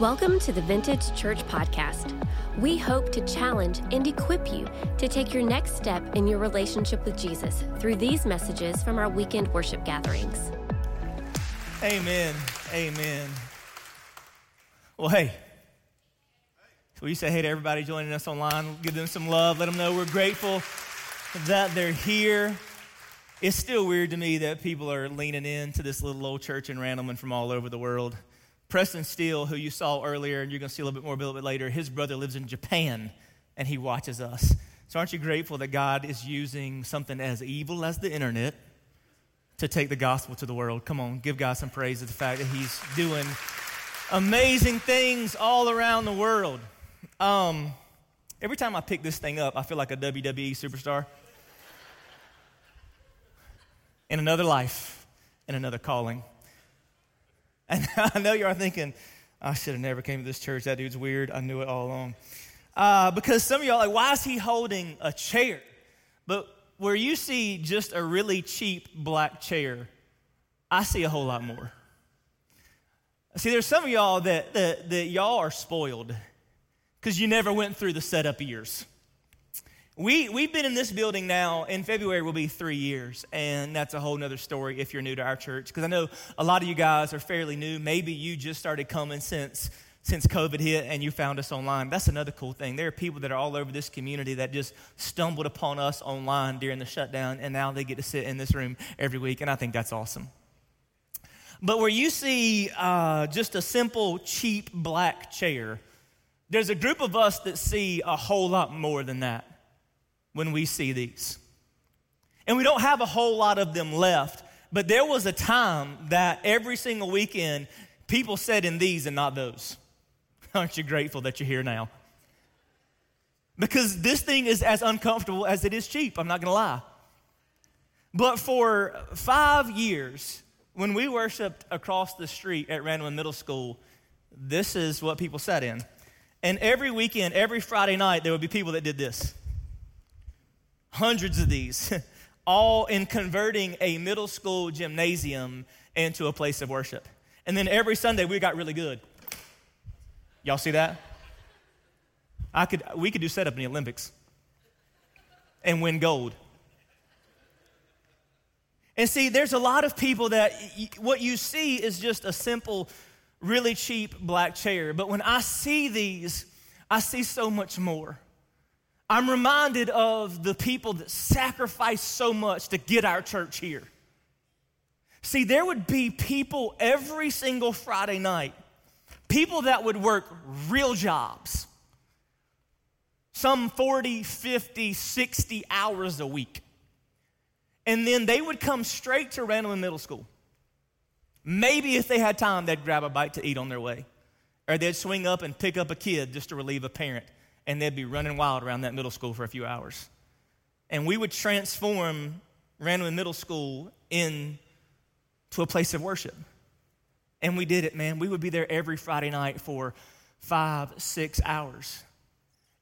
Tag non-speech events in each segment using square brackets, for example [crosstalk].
Welcome to the Vintage Church Podcast. We hope to challenge and equip you to take your next step in your relationship with Jesus through these messages from our weekend worship gatherings. Amen. Amen. Well, hey, will you say hey to everybody joining us online? Give them some love. Let them know we're grateful that they're here. It's still weird to me that people are leaning into this little old church in Randleman from all over the world. Preston Steele, who you saw earlier, and you're going to see a little bit more a little bit later, his brother lives in Japan and he watches us. So aren't you grateful that God is using something as evil as the internet to take the gospel to the world? Come on, give God some praise for the fact that he's doing amazing things all around the world. Um, every time I pick this thing up, I feel like a WWE superstar in another life, in another calling. And [laughs] I know you are thinking, I should have never came to this church. That dude's weird. I knew it all along. Uh, because some of y'all like, why is he holding a chair? But where you see just a really cheap black chair, I see a whole lot more. See, there's some of y'all that, that, that y'all are spoiled because you never went through the setup years. We, we've been in this building now, in February will be three years, and that's a whole nother story if you're new to our church. Because I know a lot of you guys are fairly new. Maybe you just started coming since, since COVID hit and you found us online. That's another cool thing. There are people that are all over this community that just stumbled upon us online during the shutdown, and now they get to sit in this room every week, and I think that's awesome. But where you see uh, just a simple, cheap black chair, there's a group of us that see a whole lot more than that when we see these. And we don't have a whole lot of them left, but there was a time that every single weekend people sat in these and not those. [laughs] Aren't you grateful that you're here now? Because this thing is as uncomfortable as it is cheap, I'm not gonna lie. But for five years, when we worshiped across the street at Randleman Middle School, this is what people sat in. And every weekend, every Friday night, there would be people that did this hundreds of these, [laughs] all in converting a middle school gymnasium into a place of worship. And then every Sunday we got really good. Y'all see that? I could, we could do setup in the Olympics and win gold. And see, there's a lot of people that what you see is just a simple, really cheap black chair. But when I see these, I see so much more. I'm reminded of the people that sacrificed so much to get our church here. See, there would be people every single Friday night, people that would work real jobs, some 40, 50, 60 hours a week. And then they would come straight to Randleman Middle School. Maybe if they had time, they'd grab a bite to eat on their way. Or they'd swing up and pick up a kid just to relieve a parent and they'd be running wild around that middle school for a few hours. And we would transform Randleman Middle School into a place of worship. And we did it, man. We would be there every Friday night for five, six hours.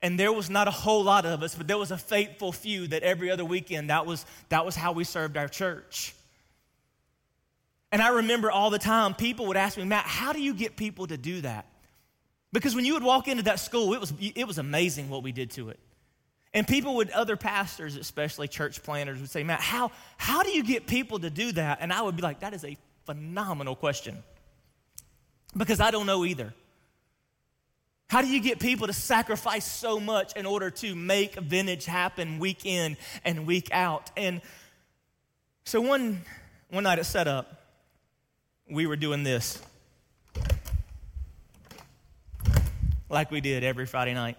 And there was not a whole lot of us, but there was a faithful few that every other weekend, that was, that was how we served our church. And I remember all the time, people would ask me, Matt, how do you get people to do that? Because when you would walk into that school, it was, it was amazing what we did to it. And people would, other pastors, especially church planners, would say, Matt, how, how do you get people to do that? And I would be like, that is a phenomenal question. Because I don't know either. How do you get people to sacrifice so much in order to make vintage happen week in and week out? And so one, one night at setup, we were doing this. Like we did every Friday night.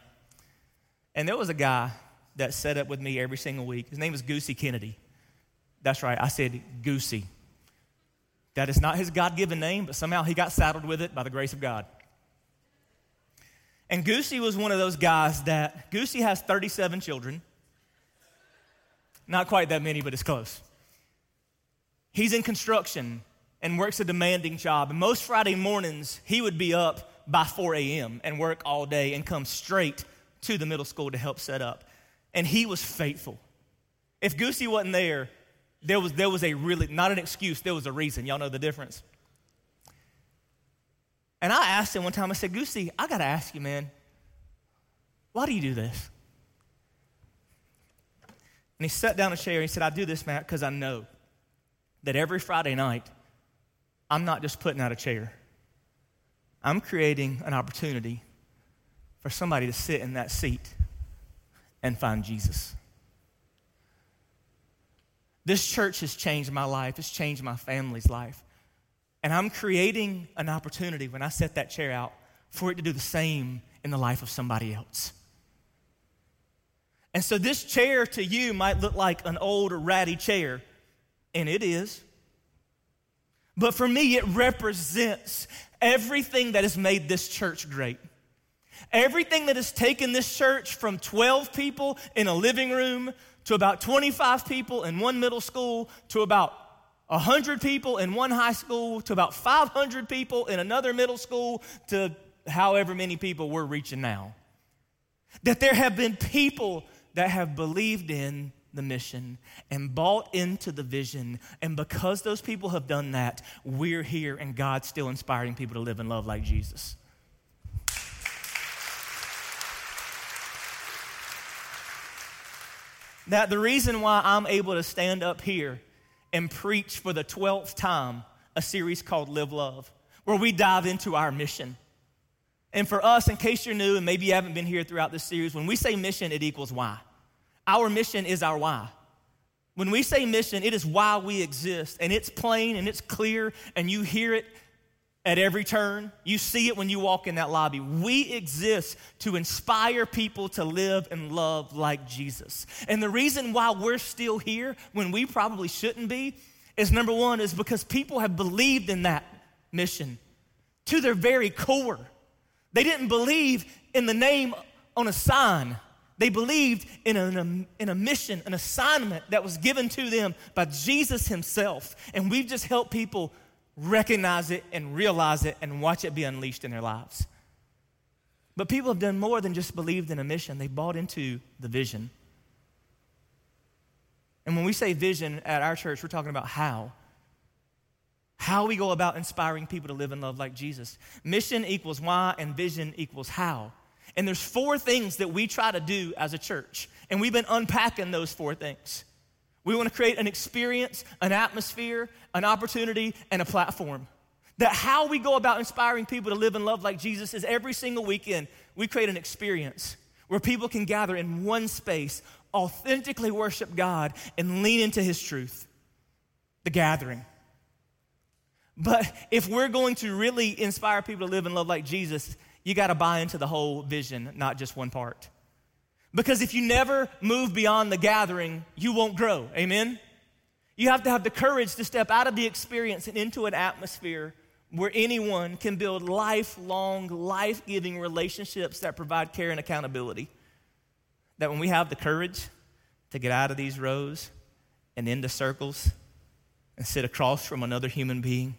And there was a guy that set up with me every single week. His name was Goosey Kennedy. That's right, I said Goosey. That is not his God given name, but somehow he got saddled with it by the grace of God. And Goosey was one of those guys that, Goosey has 37 children. Not quite that many, but it's close. He's in construction and works a demanding job. And most Friday mornings, he would be up by 4 a.m. and work all day and come straight to the middle school to help set up. And he was faithful. If Goosey wasn't there, there was, there was a really, not an excuse, there was a reason. Y'all know the difference. And I asked him one time, I said, Goosey, I got to ask you, man, why do you do this? And he sat down a chair and he said, I do this, Matt, because I know that every Friday night, I'm not just putting out a chair. I'm creating an opportunity for somebody to sit in that seat and find Jesus. This church has changed my life, it's changed my family's life. And I'm creating an opportunity when I set that chair out for it to do the same in the life of somebody else. And so this chair to you might look like an old ratty chair, and it is. But for me, it represents everything that has made this church great. Everything that has taken this church from 12 people in a living room to about 25 people in one middle school to about 100 people in one high school to about 500 people in another middle school to however many people we're reaching now. That there have been people that have believed in the mission and bought into the vision. And because those people have done that, we're here and God's still inspiring people to live and love like Jesus. That the reason why I'm able to stand up here and preach for the 12th time a series called Live Love, where we dive into our mission. And for us, in case you're new and maybe you haven't been here throughout this series, when we say mission, it equals why. Our mission is our why. When we say mission, it is why we exist. And it's plain and it's clear, and you hear it at every turn. You see it when you walk in that lobby. We exist to inspire people to live and love like Jesus. And the reason why we're still here when we probably shouldn't be is number one, is because people have believed in that mission to their very core. They didn't believe in the name on a sign. They believed in a, um, in a mission, an assignment that was given to them by Jesus Himself. And we've just helped people recognize it and realize it and watch it be unleashed in their lives. But people have done more than just believed in a mission, they bought into the vision. And when we say vision at our church, we're talking about how. How we go about inspiring people to live and love like Jesus. Mission equals why, and vision equals how. And there's four things that we try to do as a church. And we've been unpacking those four things. We want to create an experience, an atmosphere, an opportunity, and a platform. That how we go about inspiring people to live and love like Jesus is every single weekend we create an experience where people can gather in one space, authentically worship God, and lean into His truth. The gathering. But if we're going to really inspire people to live and love like Jesus, you got to buy into the whole vision, not just one part. Because if you never move beyond the gathering, you won't grow. Amen? You have to have the courage to step out of the experience and into an atmosphere where anyone can build lifelong, life giving relationships that provide care and accountability. That when we have the courage to get out of these rows and into circles and sit across from another human being,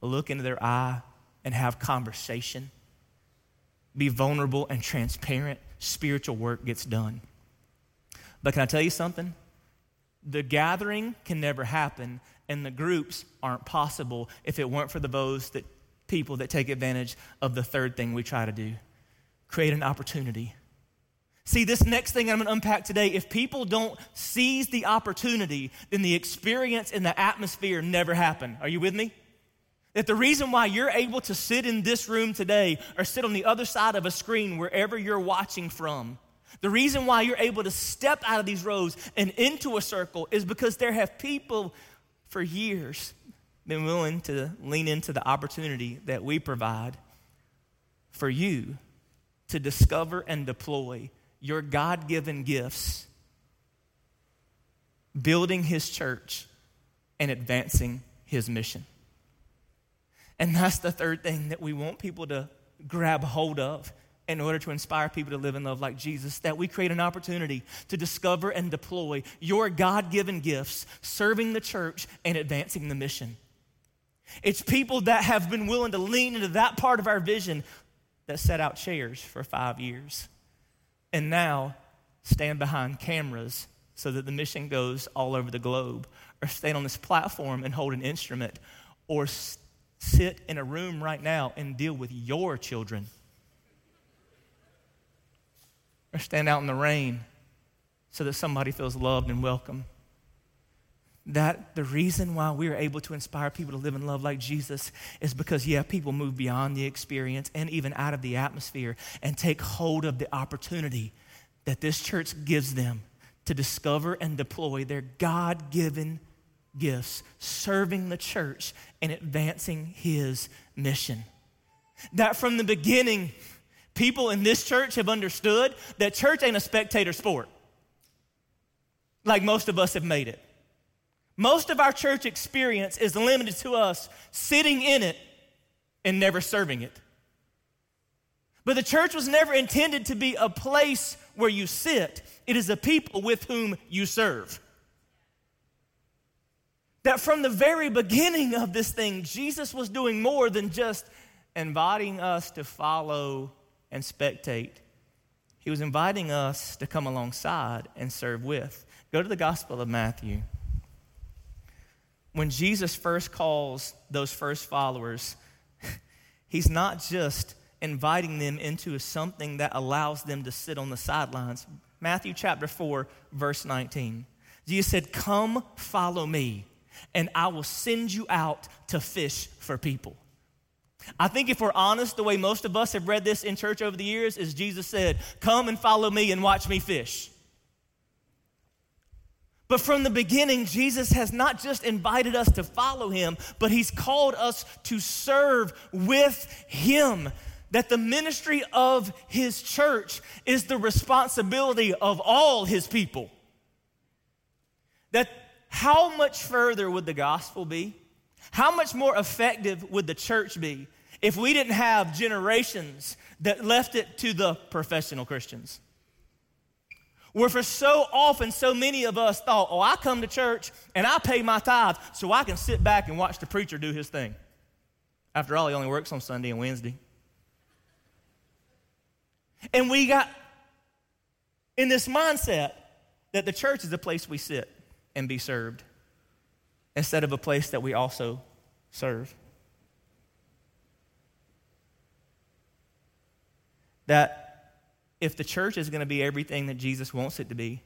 look into their eye, and have conversation be vulnerable and transparent, spiritual work gets done. But can I tell you something? The gathering can never happen, and the groups aren't possible if it weren't for the those that people that take advantage of the third thing we try to do create an opportunity. See, this next thing I'm going to unpack today, if people don't seize the opportunity, then the experience and the atmosphere never happen. Are you with me? That the reason why you're able to sit in this room today or sit on the other side of a screen wherever you're watching from, the reason why you're able to step out of these rows and into a circle is because there have people for years been willing to lean into the opportunity that we provide for you to discover and deploy your God given gifts, building His church, and advancing His mission. And that's the third thing that we want people to grab hold of in order to inspire people to live and love like Jesus, that we create an opportunity to discover and deploy your God given gifts, serving the church and advancing the mission. It's people that have been willing to lean into that part of our vision that set out chairs for five years and now stand behind cameras so that the mission goes all over the globe, or stand on this platform and hold an instrument, or sit in a room right now and deal with your children. Or stand out in the rain so that somebody feels loved and welcome. That the reason why we are able to inspire people to live and love like Jesus is because, yeah, people move beyond the experience and even out of the atmosphere and take hold of the opportunity that this church gives them to discover and deploy their God given gifts, serving the church and advancing his mission. That from the beginning, people in this church have understood that church ain't a spectator sport like most of us have made it. Most of our church experience is limited to us sitting in it and never serving it. But the church was never intended to be a place where you sit, it is a people with whom you serve. That from the very beginning of this thing, Jesus was doing more than just inviting us to follow and spectate. He was inviting us to come alongside and serve with. Go to the Gospel of Matthew. When Jesus first calls those first followers, [laughs] he's not just inviting them into something that allows them to sit on the sidelines. Matthew chapter 4, verse 19. Jesus said, Come follow me, and I will send you out to fish for people. I think if we're honest, the way most of us have read this in church over the years is Jesus said, Come and follow me and watch me fish. But from the beginning, Jesus has not just invited us to follow him, but he's called us to serve with him. That the ministry of his church is the responsibility of all his people. That how much further would the gospel be? How much more effective would the church be if we didn't have generations that left it to the professional Christians? Where for so often, so many of us thought, oh, I come to church and I pay my tithe so I can sit back and watch the preacher do his thing. After all, he only works on Sunday and Wednesday. And we got in this mindset that the church is a place we sit and be served instead of a place that we also serve. That if the church is going to be everything that Jesus wants it to be,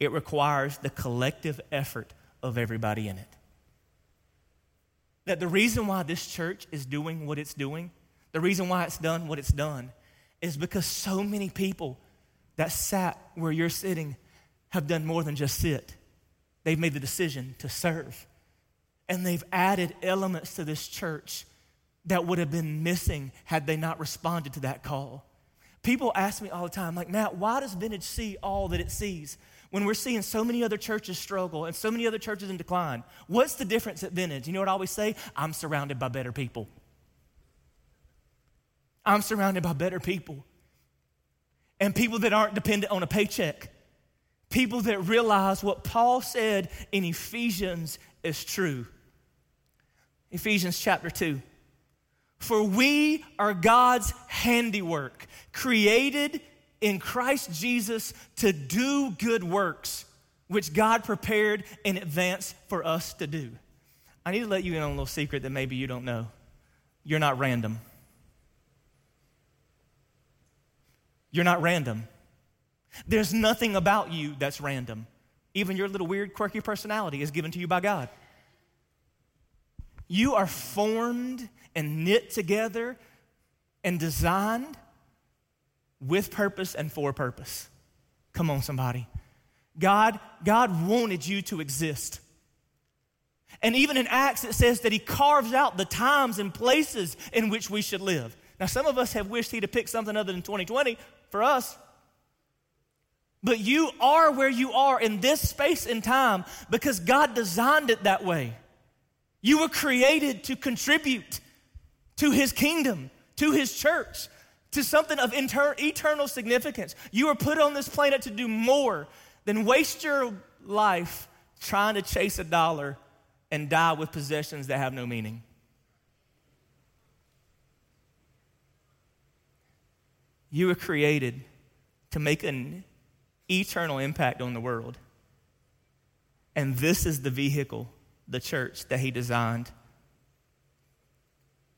it requires the collective effort of everybody in it. That the reason why this church is doing what it's doing, the reason why it's done what it's done, is because so many people that sat where you're sitting have done more than just sit. They've made the decision to serve. And they've added elements to this church that would have been missing had they not responded to that call. People ask me all the time, like, Matt, why does Vintage see all that it sees when we're seeing so many other churches struggle and so many other churches in decline? What's the difference at Vintage? You know what I always say? I'm surrounded by better people. I'm surrounded by better people. And people that aren't dependent on a paycheck. People that realize what Paul said in Ephesians is true. Ephesians chapter 2. For we are God's handiwork, created in Christ Jesus to do good works, which God prepared in advance for us to do. I need to let you in on a little secret that maybe you don't know. You're not random. You're not random. There's nothing about you that's random. Even your little weird, quirky personality is given to you by God. You are formed and knit together and designed with purpose and for purpose. Come on, somebody. God, God wanted you to exist. And even in Acts, it says that He carves out the times and places in which we should live. Now, some of us have wished He'd have picked something other than 2020 for us. But you are where you are in this space and time because God designed it that way. You were created to contribute to his kingdom, to his church, to something of inter- eternal significance. You were put on this planet to do more than waste your life trying to chase a dollar and die with possessions that have no meaning. You were created to make an eternal impact on the world. And this is the vehicle, the church, that he designed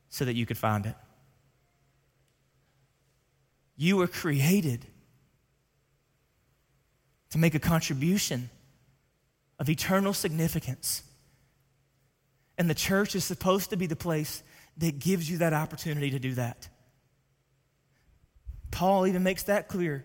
so that you could find it. You were created to make a contribution of eternal significance. And the church is supposed to be the place that gives you that opportunity to do that. Paul even makes that clear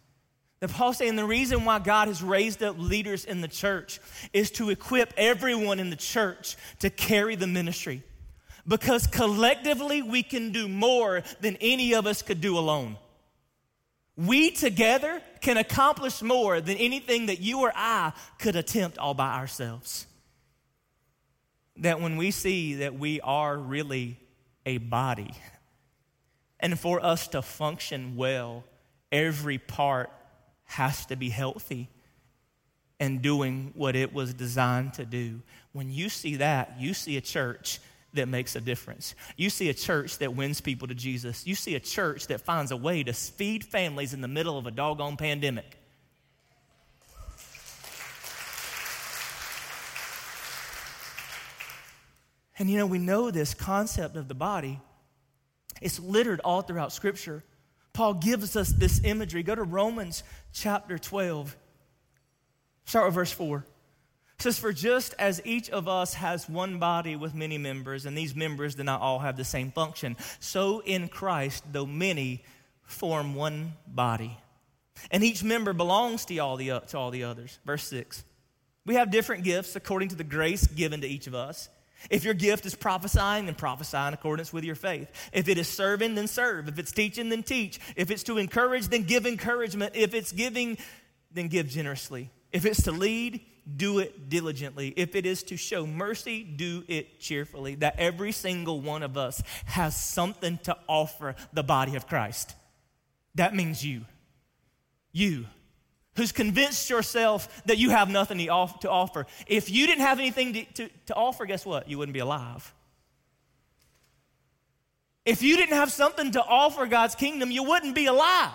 That Paul's saying the reason why God has raised up leaders in the church is to equip everyone in the church to carry the ministry. Because collectively we can do more than any of us could do alone. We together can accomplish more than anything that you or I could attempt all by ourselves. That when we see that we are really a body, and for us to function well, every part has to be healthy and doing what it was designed to do. When you see that, you see a church that makes a difference. You see a church that wins people to Jesus. You see a church that finds a way to feed families in the middle of a doggone pandemic. And you know, we know this concept of the body. It's littered all throughout Scripture. Paul gives us this imagery. Go to Romans chapter 12. Start with verse 4. It says, For just as each of us has one body with many members, and these members do not all have the same function, so in Christ, though many form one body. And each member belongs to all the, to all the others. Verse 6. We have different gifts according to the grace given to each of us. If your gift is prophesying, then prophesy in accordance with your faith. If it is serving, then serve. If it's teaching, then teach. If it's to encourage, then give encouragement. If it's giving, then give generously. If it's to lead, do it diligently. If it is to show mercy, do it cheerfully. That every single one of us has something to offer the body of Christ. That means you. You. Who's convinced yourself that you have nothing to offer. If you didn't have anything to, to, to offer, guess what? You wouldn't be alive. If you didn't have something to offer God's kingdom, you wouldn't be alive.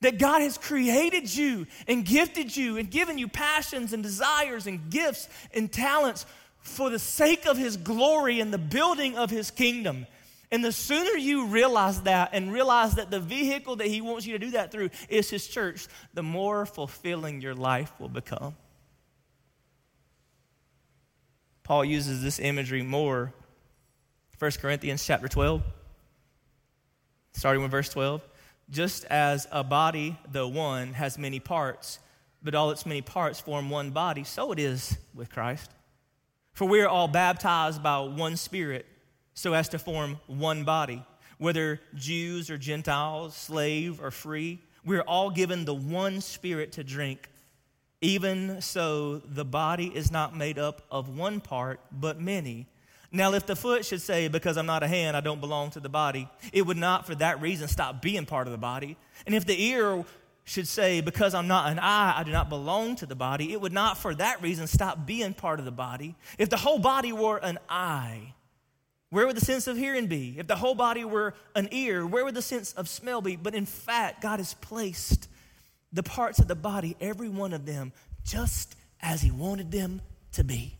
That God has created you and gifted you and given you passions and desires and gifts and talents for the sake of His glory and the building of His kingdom. And the sooner you realize that and realize that the vehicle that He wants you to do that through is His church, the more fulfilling your life will become. Paul uses this imagery more. 1 Corinthians chapter 12, starting with verse 12 just as a body, though one, has many parts, but all its many parts form one body, so it is with Christ. For we are all baptized by one Spirit, so as to form one body, whether Jews or Gentiles, slave or free. We are all given the one Spirit to drink. Even so, the body is not made up of one part, but many. Now, if the foot should say, Because I'm not a hand, I don't belong to the body, it would not for that reason stop being part of the body. And if the ear should say, Because I'm not an eye, I do not belong to the body, it would not for that reason stop being part of the body. If the whole body were an eye, where would the sense of hearing be? If the whole body were an ear, where would the sense of smell be? But in fact, God has placed the parts of the body, every one of them, just as He wanted them to be.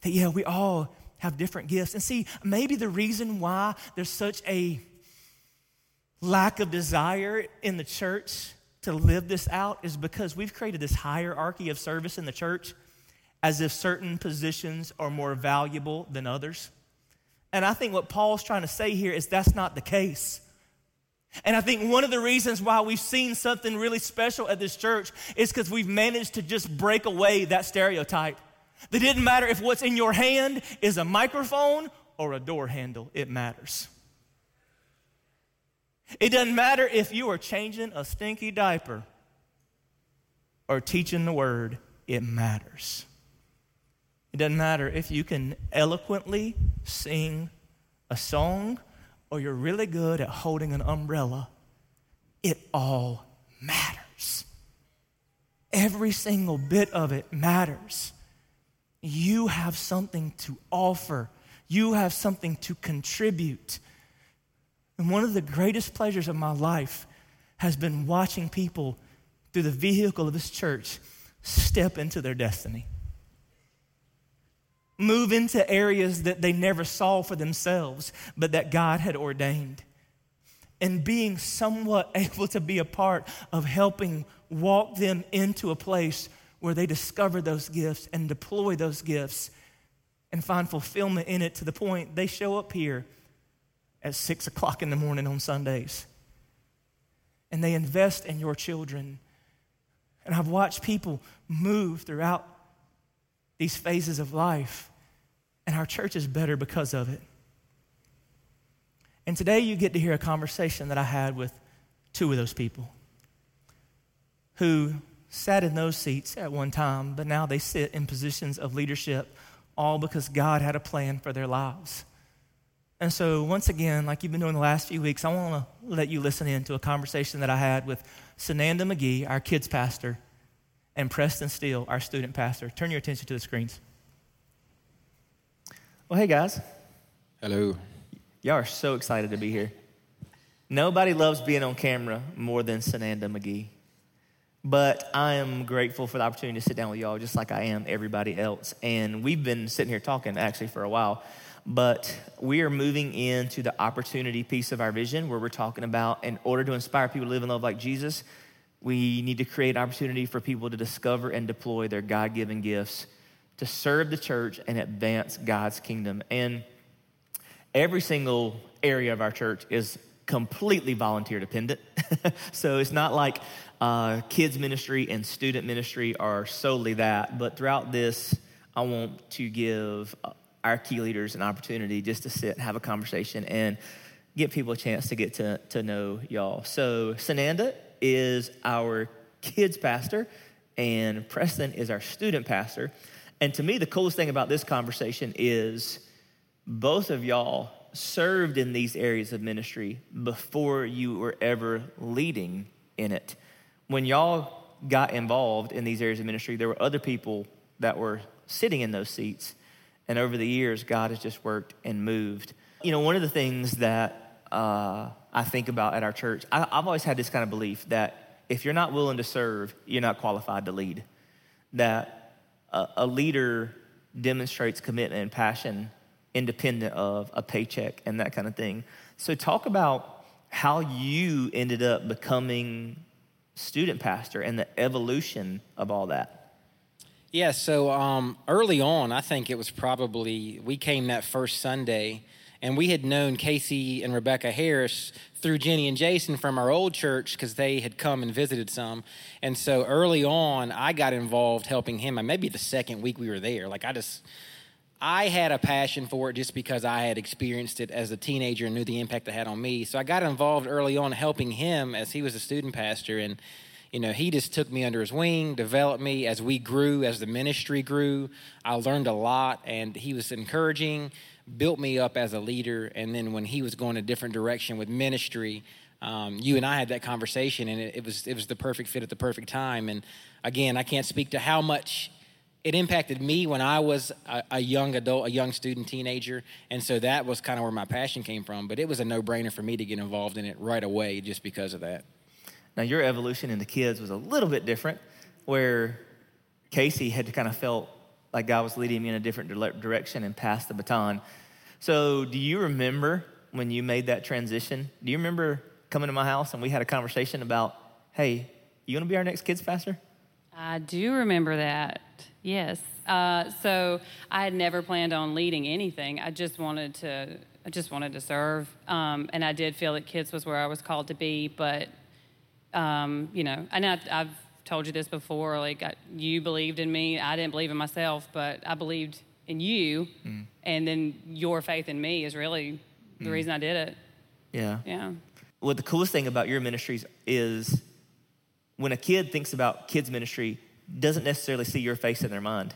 That, yeah, we all have different gifts. And see, maybe the reason why there's such a lack of desire in the church to live this out is because we've created this hierarchy of service in the church as if certain positions are more valuable than others. And I think what Paul's trying to say here is that's not the case. And I think one of the reasons why we've seen something really special at this church is because we've managed to just break away that stereotype. That didn't matter if what's in your hand is a microphone or a door handle, it matters. It doesn't matter if you are changing a stinky diaper or teaching the word, it matters. It doesn't matter if you can eloquently sing a song, or you're really good at holding an umbrella, it all matters. Every single bit of it matters. You have something to offer, you have something to contribute. And one of the greatest pleasures of my life has been watching people through the vehicle of this church step into their destiny. Move into areas that they never saw for themselves, but that God had ordained. And being somewhat [laughs] able to be a part of helping walk them into a place where they discover those gifts and deploy those gifts and find fulfillment in it to the point they show up here at six o'clock in the morning on Sundays. And they invest in your children. And I've watched people move throughout these phases of life, and our church is better because of it. And today you get to hear a conversation that I had with two of those people who sat in those seats at one time, but now they sit in positions of leadership, all because God had a plan for their lives. And so, once again, like you've been doing the last few weeks, I want to let you listen in to a conversation that I had with Sananda McGee, our kids pastor, and Preston Steele, our student pastor. Turn your attention to the screens. Well, hey, guys. Hello. Y'all are so excited to be here. Nobody loves being on camera more than Sananda McGee. But I am grateful for the opportunity to sit down with y'all just like I am everybody else. And we've been sitting here talking actually for a while but we are moving into the opportunity piece of our vision where we're talking about in order to inspire people to live and love like Jesus, we need to create opportunity for people to discover and deploy their God given gifts to serve the church and advance God's kingdom. And every single area of our church is completely volunteer dependent. [laughs] so it's not like uh, kids ministry and student ministry are solely that, but throughout this, I want to give our key leaders an opportunity just to sit, and have a conversation, and give people a chance to get to, to know y'all. So, Sananda is our kids pastor, and Preston is our student pastor. And to me, the coolest thing about this conversation is both of y'all served in these areas of ministry before you were ever leading in it. When y'all got involved in these areas of ministry, there were other people that were sitting in those seats. And over the years, God has just worked and moved. You know, one of the things that uh, I think about at our church, I, I've always had this kind of belief that if you're not willing to serve, you're not qualified to lead. That a, a leader demonstrates commitment and passion independent of a paycheck and that kind of thing. So, talk about how you ended up becoming student pastor and the evolution of all that. Yeah, so um, early on, I think it was probably, we came that first Sunday, and we had known Casey and Rebecca Harris through Jenny and Jason from our old church because they had come and visited some. And so early on, I got involved helping him. Maybe the second week we were there, like I just, I had a passion for it just because I had experienced it as a teenager and knew the impact it had on me. So I got involved early on helping him as he was a student pastor. And you know, he just took me under his wing, developed me as we grew, as the ministry grew. I learned a lot, and he was encouraging, built me up as a leader. And then when he was going a different direction with ministry, um, you and I had that conversation, and it, it, was it was the perfect fit at the perfect time. And again, I can't speak to how much it impacted me when I was a, a young adult, a young student, teenager, and so that was kind of where my passion came from. But it was a no brainer for me to get involved in it right away, just because of that. Now, your evolution into kids was a little bit different, where Casey had kind of felt like God was leading me in a different direction and passed the baton. So, do you remember when you made that transition? Do you remember coming to my house and we had a conversation about, hey, you want to be our next kids pastor? I do remember that. Yes. Uh, so I had never planned on leading anything. I just wanted to. I just wanted to serve, um, and I did feel that kids was where I was called to be. But um, you know, and I, I've told you this before. Like I, you believed in me, I didn't believe in myself, but I believed in you, mm. and then your faith in me is really the mm. reason I did it. Yeah. Yeah. Well, the coolest thing about your ministries is when a kid thinks about kids ministry, doesn't necessarily see your face in their mind,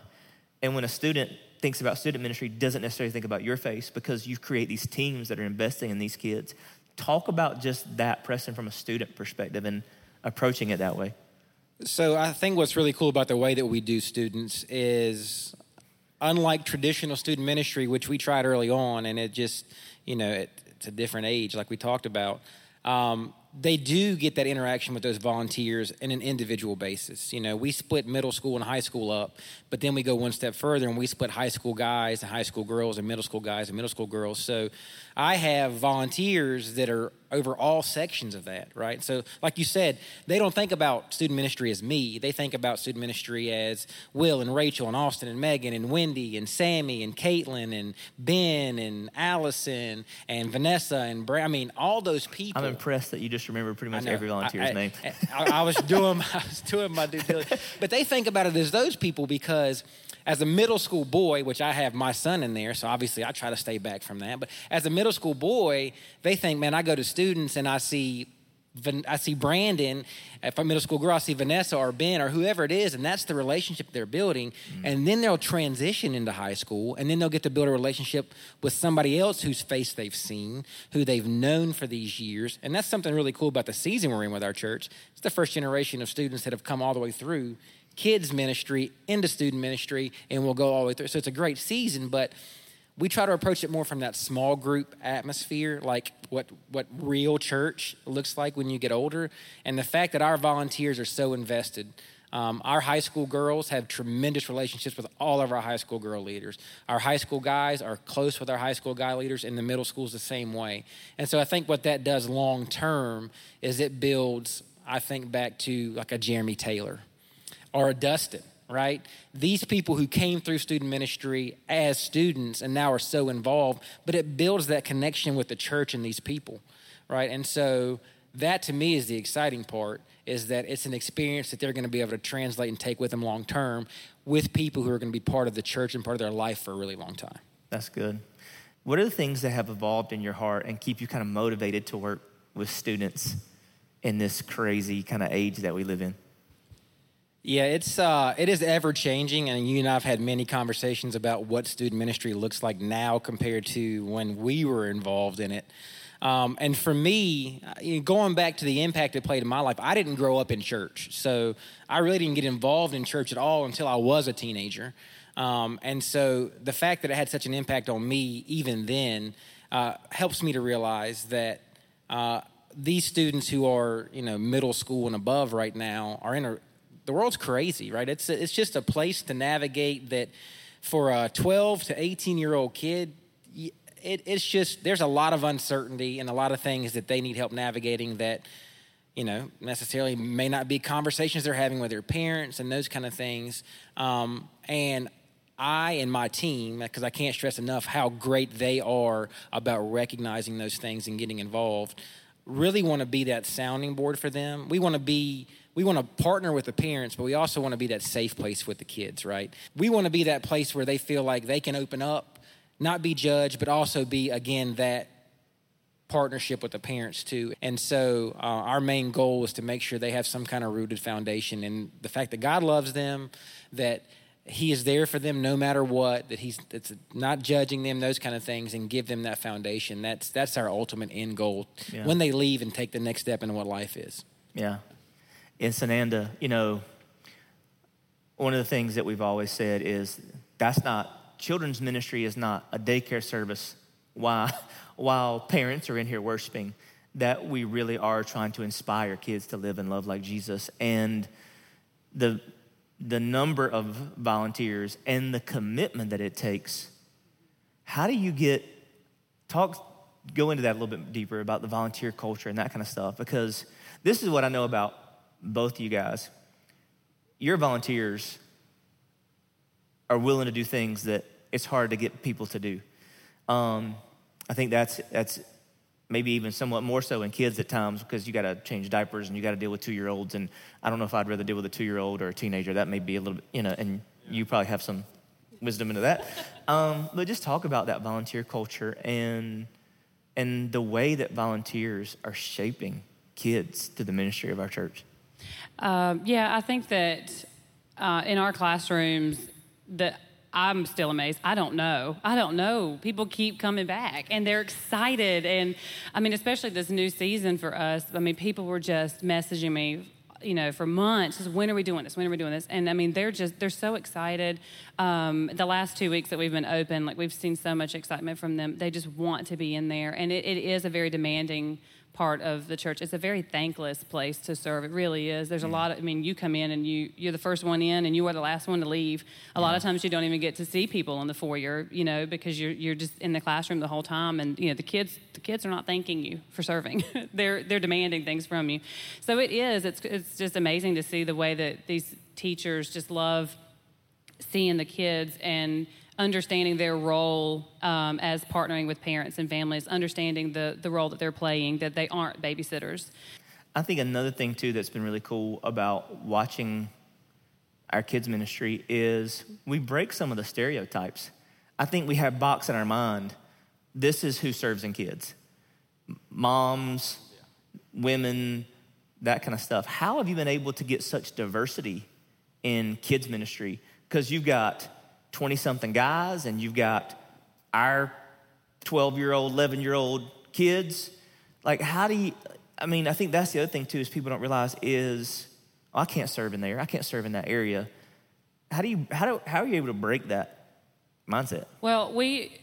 and when a student thinks about student ministry doesn't necessarily think about your face because you create these teams that are investing in these kids. Talk about just that, Preston, from a student perspective and approaching it that way. So I think what's really cool about the way that we do students is unlike traditional student ministry, which we tried early on, and it just, you know, it, it's a different age, like we talked about. Um, they do get that interaction with those volunteers in an individual basis. You know, we split middle school and high school up, but then we go one step further and we split high school guys and high school girls and middle school guys and middle school girls. So I have volunteers that are over all sections of that, right? So, like you said, they don't think about student ministry as me. They think about student ministry as Will and Rachel and Austin and Megan and Wendy and Sammy and Caitlin and Ben and Allison and Vanessa and. I mean, all those people. I'm impressed that you just remember pretty much every volunteer's I, I, name. I, I, was doing, I was doing my due diligence, [laughs] but they think about it as those people because as a middle school boy, which I have my son in there, so obviously I try to stay back from that. But as a middle school boy, they think, man, I go to students and I see I see Brandon, if I'm a middle school girl, I see Vanessa or Ben or whoever it is, and that's the relationship they're building. Mm-hmm. And then they'll transition into high school, and then they'll get to build a relationship with somebody else whose face they've seen, who they've known for these years. And that's something really cool about the season we're in with our church. It's the first generation of students that have come all the way through kids ministry into student ministry, and we'll go all the way through. So it's a great season, but we try to approach it more from that small group atmosphere, like what what real church looks like when you get older, and the fact that our volunteers are so invested. Um, our high school girls have tremendous relationships with all of our high school girl leaders. Our high school guys are close with our high school guy leaders, and the middle school's the same way. And so I think what that does long term is it builds, I think, back to like a Jeremy Taylor or a Dustin, right? These people who came through student ministry as students and now are so involved, but it builds that connection with the church and these people, right? And so that to me is the exciting part is that it's an experience that they're going to be able to translate and take with them long term with people who are going to be part of the church and part of their life for a really long time. That's good. What are the things that have evolved in your heart and keep you kind of motivated to work with students in this crazy kind of age that we live in? Yeah, it's uh, it is ever changing, and you and I have had many conversations about what student ministry looks like now compared to when we were involved in it. Um, and for me, uh, going back to the impact it played in my life, I didn't grow up in church, so I really didn't get involved in church at all until I was a teenager. Um, and so the fact that it had such an impact on me even then uh, helps me to realize that. Uh, these students who are, you know, middle school and above right now are in a the world's crazy, right? It's it's just a place to navigate that for a 12 to 18 year old kid. It, it's just there's a lot of uncertainty and a lot of things that they need help navigating that you know necessarily may not be conversations they're having with their parents and those kind of things um, and I and my team, because I can't stress enough how great they are about recognizing those things and getting involved, really want to be that sounding board for them. We want to be we want to partner with the parents, but we also want to be that safe place with the kids, right? We want to be that place where they feel like they can open up, not be judged, but also be, again, that partnership with the parents too. And so uh, our main goal is to make sure they have some kind of rooted foundation in the fact that God loves them, that he is there for them no matter what that he's it's not judging them those kind of things and give them that foundation that's that's our ultimate end goal yeah. when they leave and take the next step into what life is yeah in Sananda, you know, one of the things that we've always said is that's not, children's ministry is not a daycare service while, [laughs] while parents are in here worshiping, that we really are trying to inspire kids to live and love like Jesus. And the, the number of volunteers and the commitment that it takes, how do you get, talk, go into that a little bit deeper about the volunteer culture and that kind of stuff, because this is what I know about both you guys, your volunteers are willing to do things that it's hard to get people to do. Um, I think that's that's maybe even somewhat more so in kids at times because you got to change diapers and you got to deal with two year olds. And I don't know if I'd rather deal with a two year old or a teenager. That may be a little bit, you know, and you probably have some wisdom into that. Um, but just talk about that volunteer culture and and the way that volunteers are shaping kids to the ministry of our church. Um, yeah, I think that uh, in our classrooms, that I'm still amazed. I don't know. I don't know. People keep coming back and they're excited. And I mean, especially this new season for us, I mean, people were just messaging me you know, for months. Just, when are we doing this? When are we doing this? And I mean, they're just they're so excited. Um, the last two weeks that we've been open, like we've seen so much excitement from them. They just want to be in there, and it, it is a very demanding part of the church. It's a very thankless place to serve. It really is. There's a lot of, I mean, you come in and you, you're the first one in and you are the last one to leave. A lot of times you don't even get to see people in the foyer, you know, because you're, you're just in the classroom the whole time. And, you know, the kids, the kids are not thanking you for serving. [laughs] they're, they're demanding things from you. So it is, it's, it's just amazing to see the way that these teachers just love seeing the kids and understanding their role um, as partnering with parents and families, understanding the, the role that they're playing, that they aren't babysitters. I think another thing, too, that's been really cool about watching our kids' ministry is we break some of the stereotypes. I think we have box in our mind this is who serves in kids moms, women, that kind of stuff. How have you been able to get such diversity in kids' ministry? Because you've got 20 something guys and you've got our 12 year old, 11 year old kids. Like, how do you, I mean, I think that's the other thing too, is people don't realize is, oh, I can't serve in there. I can't serve in that area. How do you, how do, how are you able to break that mindset? Well, we,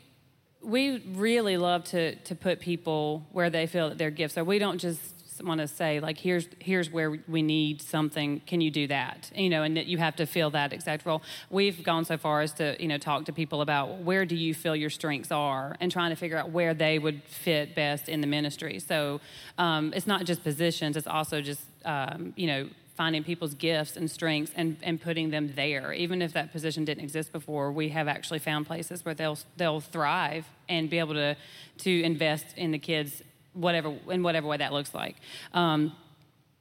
we really love to, to put people where they feel that their gifts are. We don't just want to say like here's here's where we need something. Can you do that? You know and that you have to fill that exact role. We've gone so far as to you know talk to people about where do you feel your strengths are and trying to figure out where they would fit best in the ministry. So um, it's not just positions it's also just um, you know finding people's gifts and strengths and, and putting them there. Even if that position didn't exist before, we have actually found places where they'll they'll thrive and be able to to invest in the kids whatever in whatever way that looks like. Um,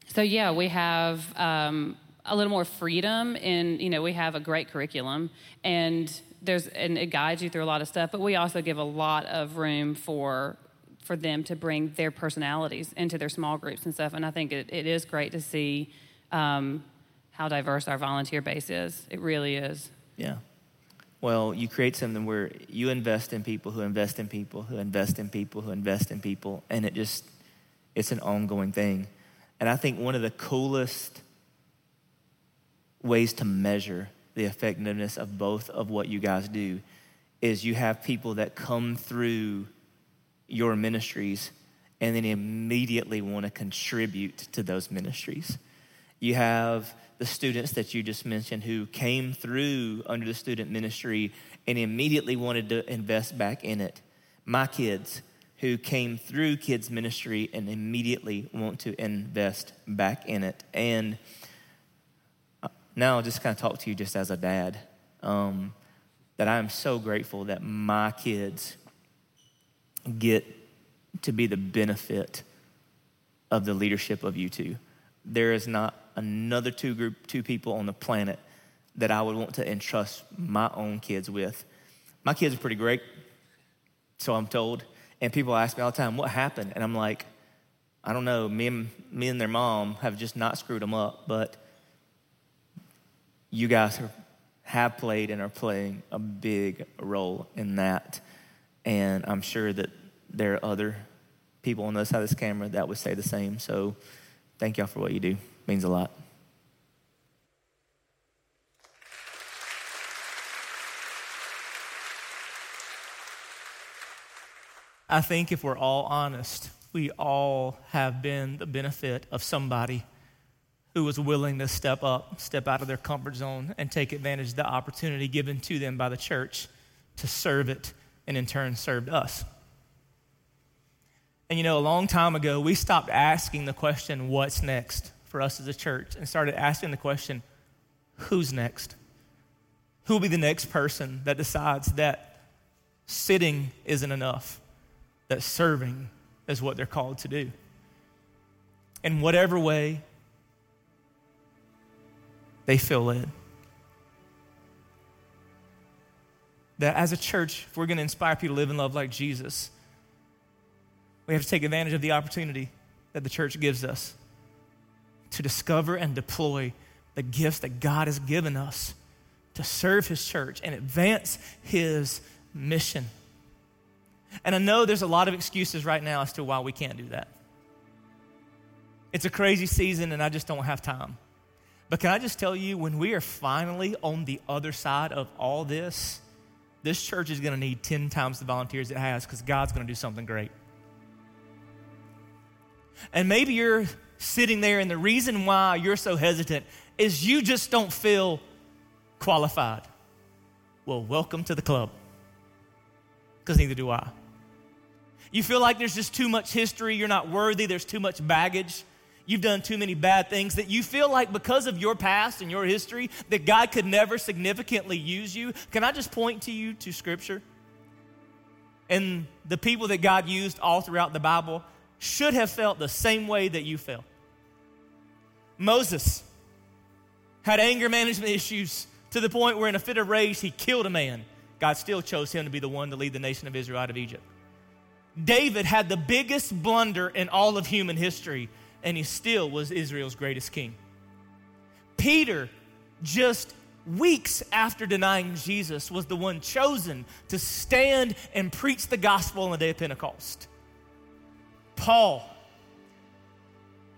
so yeah, we have um, a little more freedom in you know we have a great curriculum and there's and it guides you through a lot of stuff, but we also give a lot of room for for them to bring their personalities into their small groups and stuff. And I think it, it is great to see um, how diverse our volunteer base is. It really is. Yeah. Well, you create something where you invest in people who invest in people who invest in people who invest in people, and it just, it's an ongoing thing. And I think one of the coolest ways to measure the effectiveness of both of what you guys do is you have people that come through your ministries and then immediately want to contribute to those ministries. You have the students that you just mentioned who came through under the student ministry and immediately wanted to invest back in it. My kids who came through kids ministry and immediately want to invest back in it. And uh, now I'll just kind of talk to you just as a dad. Um, that I am so grateful that my kids get to be the benefit of the leadership of you two. There is not another two group, two people on the planet that I would want to entrust my own kids with. My kids are pretty great, so I'm told. And people ask me all the time, what happened? And I'm like, I don't know. Me and, me and their mom have just not screwed them up, but you guys are, have played and are playing a big role in that. And I'm sure that there are other people on the other side of this camera that would say the same. So thank y'all for what you do means a lot. I think if we're all honest, we all have been the benefit of somebody who was willing to step up, step out of their comfort zone, and take advantage of the opportunity given to them by the church to serve it and in turn served us. And you know, a long time ago, we stopped asking the question, what's next? For us as a church and started asking the question who's next? Who will be the next person that decides that sitting isn't enough, that serving is what they're called to do? In whatever way they feel led. That as a church, if we're going to inspire people to live and love like Jesus, we have to take advantage of the opportunity that the church gives us to discover and deploy the gifts that God has given us to serve his church and advance his mission. And I know there's a lot of excuses right now as to why we can't do that. It's a crazy season and I just don't have time. But can I just tell you, when we are finally on the other side of all this, this church is going to need 10 times the volunteers it has because God's going to do something great. And maybe you're sitting there, and the reason why you're so hesitant is you just don't feel qualified. Well, welcome to the club because neither do I. You feel like there's just too much history, you're not worthy, there's too much baggage you've done too many bad things, that you feel like because of your past and your history, that God could never significantly use you, can I just point to you to Scripture? And the people that God used all throughout the Bible should have felt the same way that you felt. Moses had anger management issues to the point where, in a fit of rage, he killed a man. God still chose him to be the one to lead the nation of Israel out of Egypt. David had the biggest blunder in all of human history and he still was Israel's greatest king. Peter, just weeks after denying Jesus, was the one chosen to stand and preach the gospel on the day of Pentecost. Paul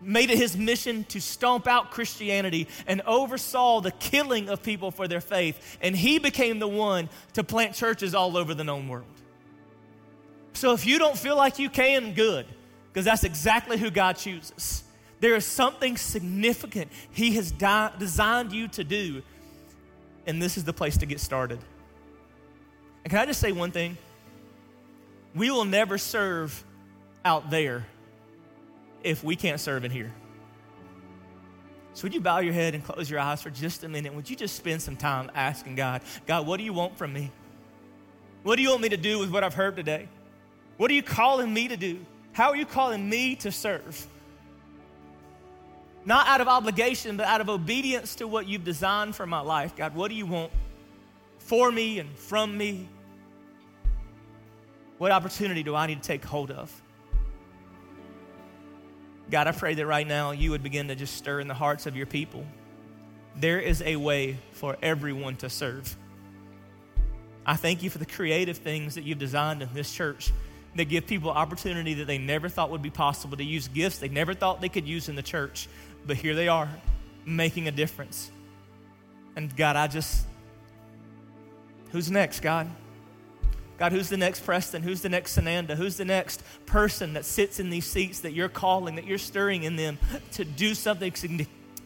made it his mission to stomp out Christianity and oversaw the killing of people for their faith, and he became the one to plant churches all over the known world. So if you don't feel like you can, good because that's exactly who God chooses. There is something significant He has di- designed you to do, and this is the place to get started. And can I just say one thing? We will never serve out there if we can't serve in here. So, would you bow your head and close your eyes for just a minute? Would you just spend some time asking God, God, what do you want from me? What do you want me to do with what I've heard today? What are you calling me to do? How are you calling me to serve? Not out of obligation, but out of obedience to what you've designed for my life. God, what do you want for me and from me? What opportunity do I need to take hold of? God, I pray that right now you would begin to just stir in the hearts of your people. There is a way for everyone to serve. I thank you for the creative things that you've designed in this church that give people opportunity that they never thought would be possible to use gifts they never thought they could use in the church. But here they are, making a difference. And God, I just, who's next, God? God, who's the next Preston? Who's the next Sananda? Who's the next person that sits in these seats that you're calling, that you're stirring in them to do something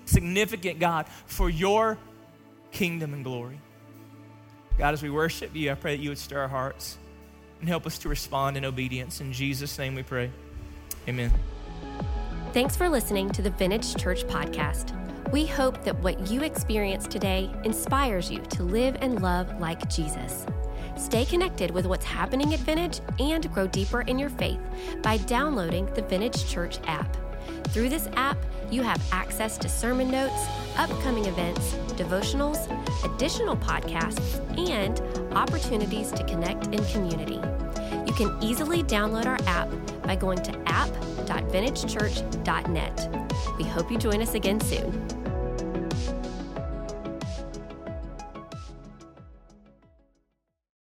significant, God, for your kingdom and glory? God, as we worship you, I pray that you would stir our hearts and help us to respond in obedience. In Jesus' name we pray. Amen. Thanks for listening to the Vintage Church podcast. We hope that what you experience today inspires you to live and love like Jesus. Stay connected with what's happening at Vintage and grow deeper in your faith by downloading the Vintage Church app. Through this app, you have access to sermon notes, upcoming events, devotionals, additional podcasts, and opportunities to connect in community. You can easily download our app by going to app.vintagechurch.net. We hope you join us again soon.